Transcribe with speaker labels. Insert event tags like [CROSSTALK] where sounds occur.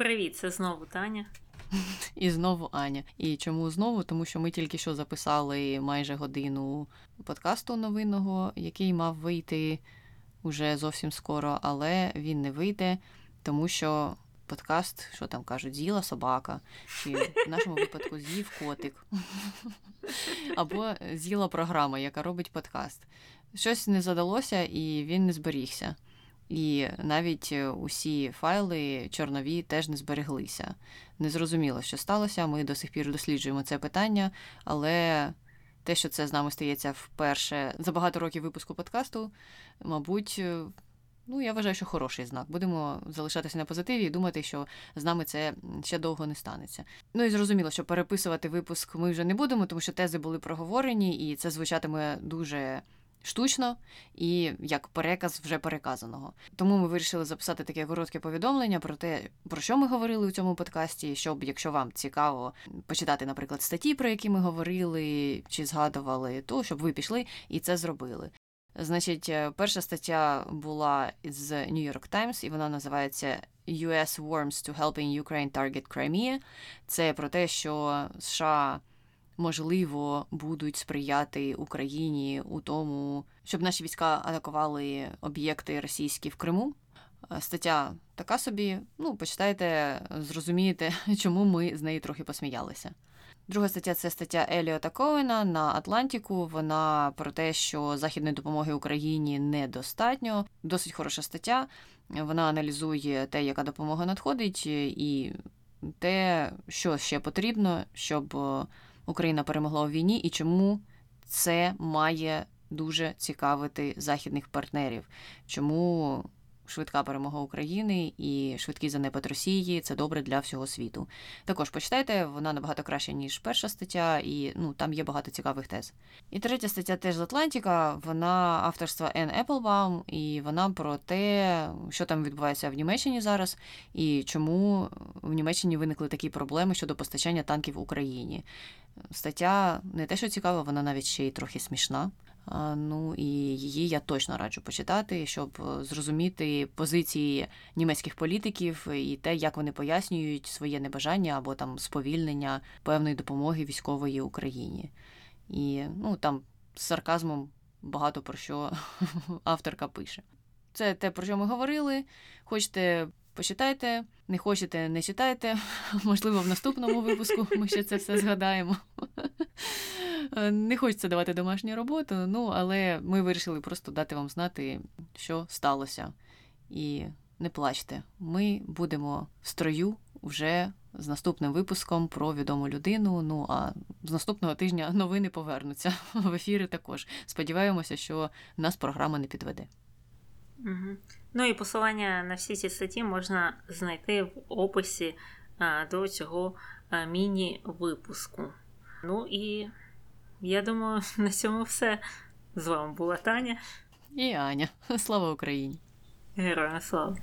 Speaker 1: Привіт, це знову Таня.
Speaker 2: І знову Аня. І чому знову? Тому що ми тільки що записали майже годину подкасту новинного, який мав вийти уже зовсім скоро, але він не вийде, тому що подкаст, що там кажуть, з'їла собака, чи в нашому випадку з'їв котик, або з'їла програма, яка робить подкаст. Щось не задалося і він не зберігся. І навіть усі файли чорнові теж не збереглися. Незрозуміло, що сталося. Ми до сих пір досліджуємо це питання, але те, що це з нами стається вперше за багато років випуску подкасту, мабуть, ну я вважаю, що хороший знак. Будемо залишатися на позитиві і думати, що з нами це ще довго не станеться. Ну і зрозуміло, що переписувати випуск ми вже не будемо, тому що тези були проговорені, і це звучатиме дуже штучно і як переказ вже переказаного. Тому ми вирішили записати таке коротке повідомлення про те, про що ми говорили у цьому подкасті, щоб, якщо вам цікаво почитати, наприклад, статті, про які ми говорили чи згадували, то щоб ви пішли і це зробили. Значить, е, перша стаття була з New York Times, і вона називається US Worms to Helping Ukraine Target Crimea. Це про те, що США можливо будуть сприяти Україні у тому, щоб наші війська атакували об'єкти російські в Криму. Е, стаття така собі. Ну, почитайте, зрозумієте, [LAUGHS] чому ми з неї трохи посміялися. Друга стаття це стаття Еліота Коена на Атлантіку. Вона про те, що західної допомоги Україні недостатньо. Досить хороша стаття. Вона аналізує те, яка допомога надходить, і те, що ще потрібно, щоб Україна перемогла у війні і чому це має дуже цікавити західних партнерів. Чому швидка перемога України і швидкий занепад Росії це добре для всього світу. Також почитайте, вона набагато краще, ніж перша стаття, і ну там є багато цікавих тез. І третя стаття теж з Атлантика, вона авторства Ен Еплбаум, і вона про те, що там відбувається в Німеччині зараз, і чому в Німеччині виникли такі проблеми щодо постачання танків Україні. Стаття не те, що цікава, вона навіть ще й трохи смішна. Ну і її я точно раджу почитати, щоб е, зрозуміти позиції німецьких політиків і те, як вони пояснюють своє небажання або там сповільнення певної допомоги військової Україні. І ну там з сарказмом багато про що [LAUGHS] авторка пише. Це те, про що ми говорили. Хочете почитайте, не хочете, не читайте. [LAUGHS] Можливо, в наступному випуску ми ще це все згадаємо. Не хочеться давати домашню роботу, ну але ми вирішили просто дати вам знати, що сталося. І не плачте, ми будемо в строю вже з наступним випуском про відому людину. Ну а з наступного тижня [LAUGHS] новини повернуться [LAUGHS] в ефіри також. Сподіваємося, що нас програма не підведе.
Speaker 1: Угу. Ну і посилання на всі ці статті можна знайти в описі а, до цього міні-випуску. Ну і я думаю, [LAUGHS] на цьому все. З вами була Таня
Speaker 2: і Аня. [LAUGHS] Слава Україні!
Speaker 1: Героям слава!